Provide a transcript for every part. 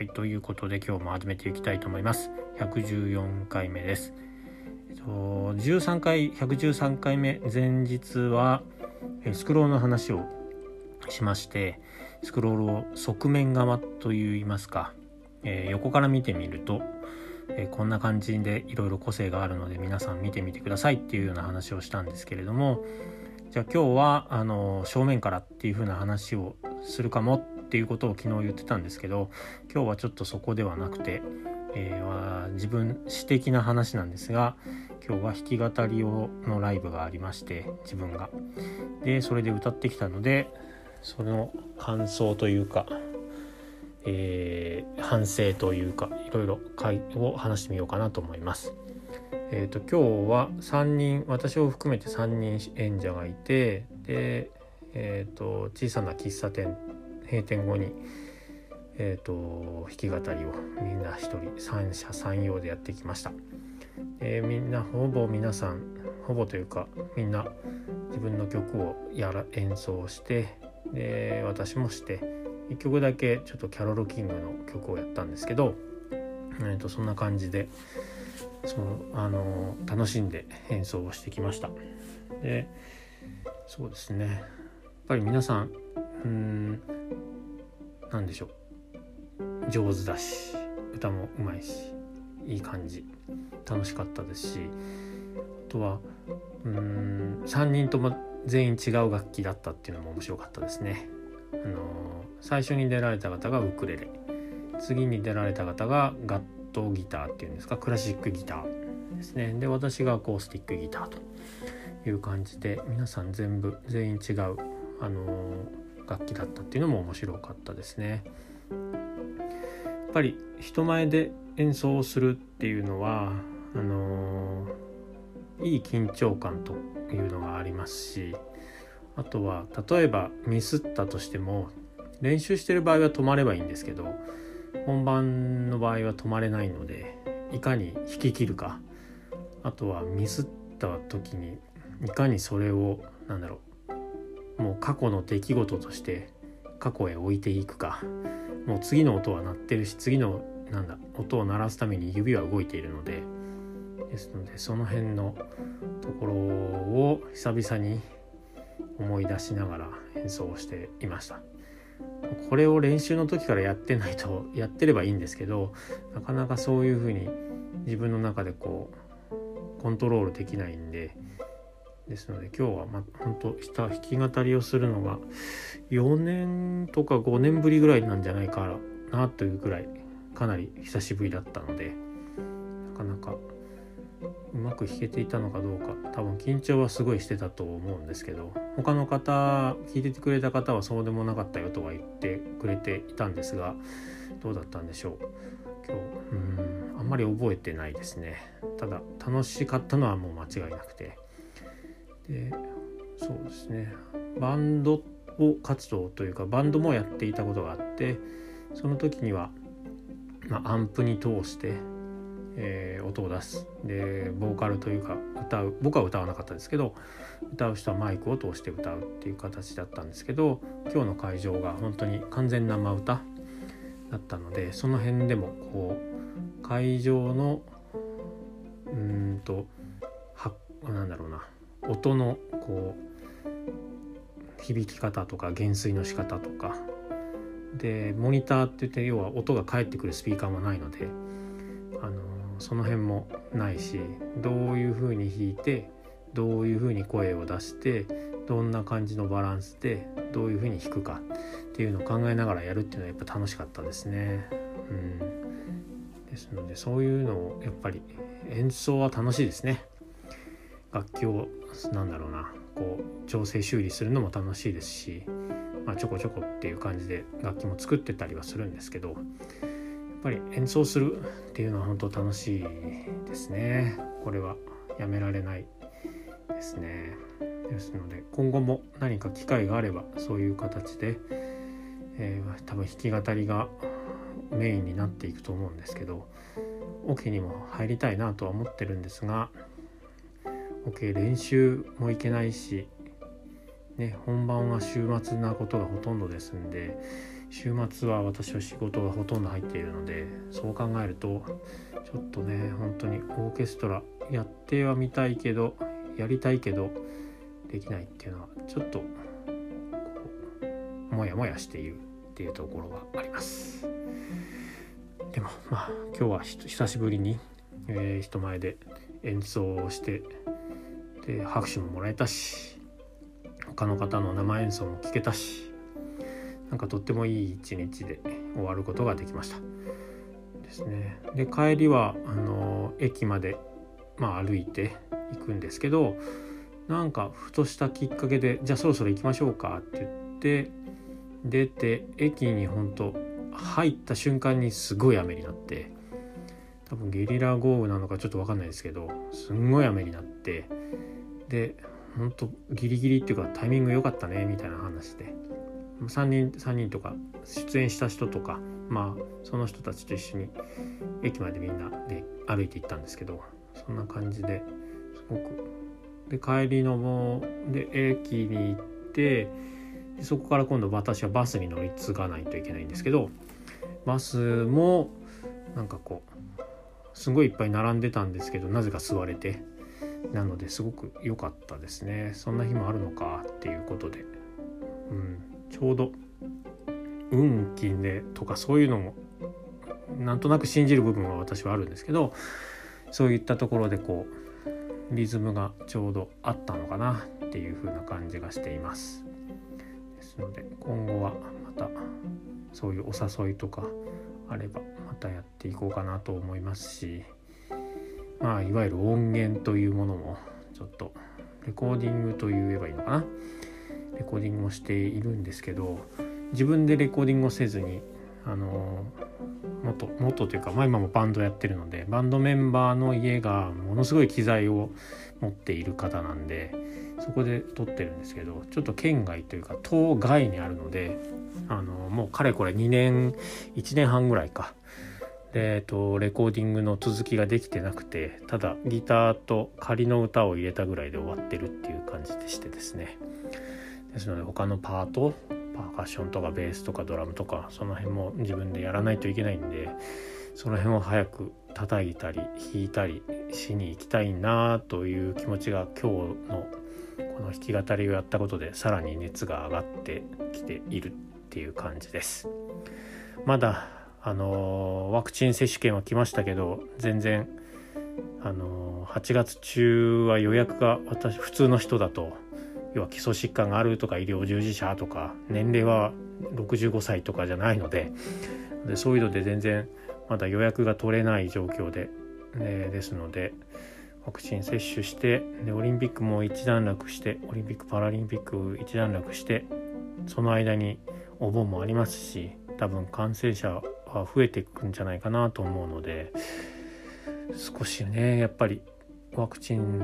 はい、ということで今日も始めていきたいと思います。114回目です。えっと、13回、113回目、前日は、スクロールの話をしまして、スクロールを側面側といいますか、えー、横から見てみると、えー、こんな感じでいろいろ個性があるので皆さん見てみてくださいっていうような話をしたんですけれども、じゃあ今日はあの正面からっていう風な話をするかもっていうことを昨日言ってたんですけど今日はちょっとそこではなくて、えー、自分私的な話なんですが今日は弾き語りをのライブがありまして自分がでそれで歌ってきたのでその感想というか、えー、反省というかいろいろを話してみようかなと思います。えーと、今日は3人私を含めて3人演者がいてで、えーと小さな喫茶店閉店後に、えーと、弾き語りをみんな一人三者三様でやってきました。えー、みんなほぼ皆さんほぼというかみんな自分の曲をやら演奏してで私もして1曲だけちょっとキャロル・キングの曲をやったんですけど、えーと、そんな感じでそのあの楽しんで演奏をしてきました。でそうですねやっぱり皆さんうん何でしょう。上手だし歌もうまいしいい感じ。楽しかったですしあとはうん3人とも全員違う楽器だったっていうのも面白かったですね。あのー、最初に出られた方がウクレレ。次に出られた方がガットギターっていうんですかクラシックギターですね。で私がアコースティックギターという感じで皆さん全部全員違う、あのー楽器だったっていうのも面白かったですね。やっぱり人前で演奏をするっていうのはあのー、いい緊張感というのがありますしあとは例えばミスったとしても練習してる場合は止まればいいんですけど本番の場合は止まれないのでいかに弾き切るかあとはミスった時にいかにそれをなんだろうもう過去の出来事として過去へ置いていくか。もう次の音は鳴ってるし次のなんだ音を鳴らすために指は動いているので。ですのでその辺のところを久々に思い出しながら演奏をしていました。これを練習の時からやってないとやってればいいんですけどなかなかそういうふうに自分の中でこうコントロールできないんでですので今日はま本当した弾き語りをするのが4年とか5年ぶりぐらいなんじゃないかなというぐらいかなり久しぶりだったのでなかなかうまく弾けていたのかどうか多分緊張はすごいしてたと思うんですけど他の方聞いててくれた方はそうでもなかったよとは言ってくれていたんですがどうだったんでしょう。今日うんあんまり覚えてないですね。ただ楽しかったのはもう間違いなくて。でそうですね。バンドを活動というかバンドもやっていたことがあってその時には、まあ、アンプに通して、えー、音を出す。でボーカルというか歌う僕は歌わなかったですけど歌う人はマイクを通して歌うっていう形だったんですけど今日の会場が本当に完全生歌だったのでその辺でもこう会場のうんとはなんだろうな。音のこう響き方とか減衰の仕方とかでモニターって言って要は音が返ってくるスピーカーもないのであのその辺もないしどういうふうに弾いてどういうふうに声を出してどんな感じのバランスでどういうふうに弾くかっていうのを考えながらやるっていうのはやっぱ楽しかったですね。うん、ですのでそういうのをやっぱり演奏は楽しいですね。楽器をなんだろうな。こう調整修理するのも楽しいですし、まあ、ちょこちょこっていう感じで楽器も作ってたりはするんですけどやっぱり演奏するっていうのは本当楽しいですね。これはやめられないですね。ですので今後も何か機会があればそういう形で、えー、多分弾き語りがメインになっていくと思うんですけどオ、ケにも入りたいなとは思ってるんですがオ、ケ練習もいけないし、ね、本番は週末なことがほとんどですんで週末は私は仕事がほとんど入っているのでそう考えるとちょっとね本当にオーケストラやってはみたいけどやりたいけどできないっていうのはちょっとモヤモヤしているっていうところがあります。でもまあ今日は久しぶりに、えー、人前で演奏をしてで拍手ももらえたし他の方の生演奏も聴けたしなんかとってもいい一日で終わることができました。ですね。で帰りはあの駅まで、まあ、歩いて行くんですけどなんかふとしたきっかけでじゃあそろそろ行きましょうかって言って出て駅に本当入った瞬間にすごい雨になって多分ゲリラ豪雨なのかちょっと分かんないですけどすんごい雨になってで本当ギリギリっていうかタイミング良かったねみたいな話で。3人3人とか出演した人とかまあその人たちと一緒に駅までみんなで歩いて行ったんですけどそんな感じですごく。で帰りのもで駅に行ってそこから今度私はバスに乗り継がないといけないんですけどバスもなんかこうすごいいっぱい並んでたんですけどなぜか座れて。なのですごく良かったですね。そんな日もあるのかっていうことで。うん。ちょうど運気でとかそういうのもなんとなく信じる部分は私はあるんですけどそういったところでこうリズムがちょうどあったのかなっていう風な感じがしています。ですので今後はまたそういうお誘いとかあればまたやっていこうかなと思いますしまあいわゆる音源というものもちょっとレコーディングと言えばいいのかな？レコーディングをしているんですけど自分でレコーディングをせずにあの元元というか、まあ、今もバンドやってるのでバンドメンバーの家がものすごい機材を持っている方なんでそこで撮ってるんですけどちょっと県外というか島外にあるのであのもうかれこれ2年1年半ぐらいか。で、えっと、レコーディングの続きができてなくてただギターと仮の歌を入れたぐらいで終わってるっていう感じでしてですね。ですので他のパートパーカッションとかベースとかドラムとかその辺も自分でやらないといけないんでその辺を早く叩いたり弾いたりしに行きたいなという気持ちが今日のこの弾き語りをやったことでさらに熱が上がってきているっていう感じです。まだあのワクチン接種券は来ましたけど全然あの8月中は予約が私普通の人だと要は基礎疾患があるとか医療従事者とか年齢は65歳とかじゃないのででそういうので全然まだ予約が取れない状況で、えー、ですのでワクチン接種してでオリンピックも一段落してオリンピック・パラリンピック一段落してその間にお盆もありますし多分感染者は増えていくんじゃないかなと思うので少しねやっぱりワクチン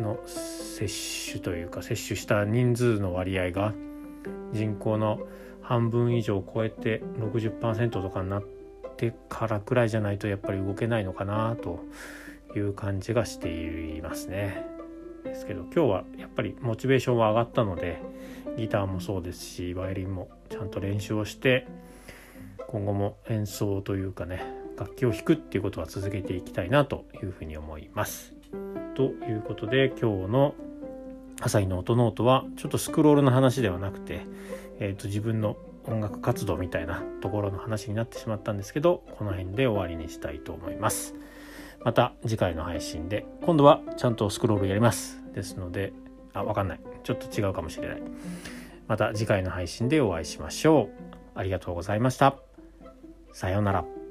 の接種というか接種した人数の割合が人口の半分以上を超えて60%とかになってからくらいじゃないとやっぱり動けないのかなという感じがしていますね。ですけど今日はやっぱりモチベーションは上がったのでギターもそうですしバイオリンもちゃんと練習をして今後も演奏というかね楽器を弾くっていうことは続けていきたいなというふうに思います。ということで今日の朝日の音ノートはちょっとスクロールの話ではなくて、えーと、自分の音楽活動みたいなところの話になってしまったんですけどこの辺で終わりにしたいと思います。また次回の配信で今度はちゃんとスクロールやります。ですのであわかんないちょっと違うかもしれない。また次回の配信でお会いしましょう。ありがとうございました。さようなら。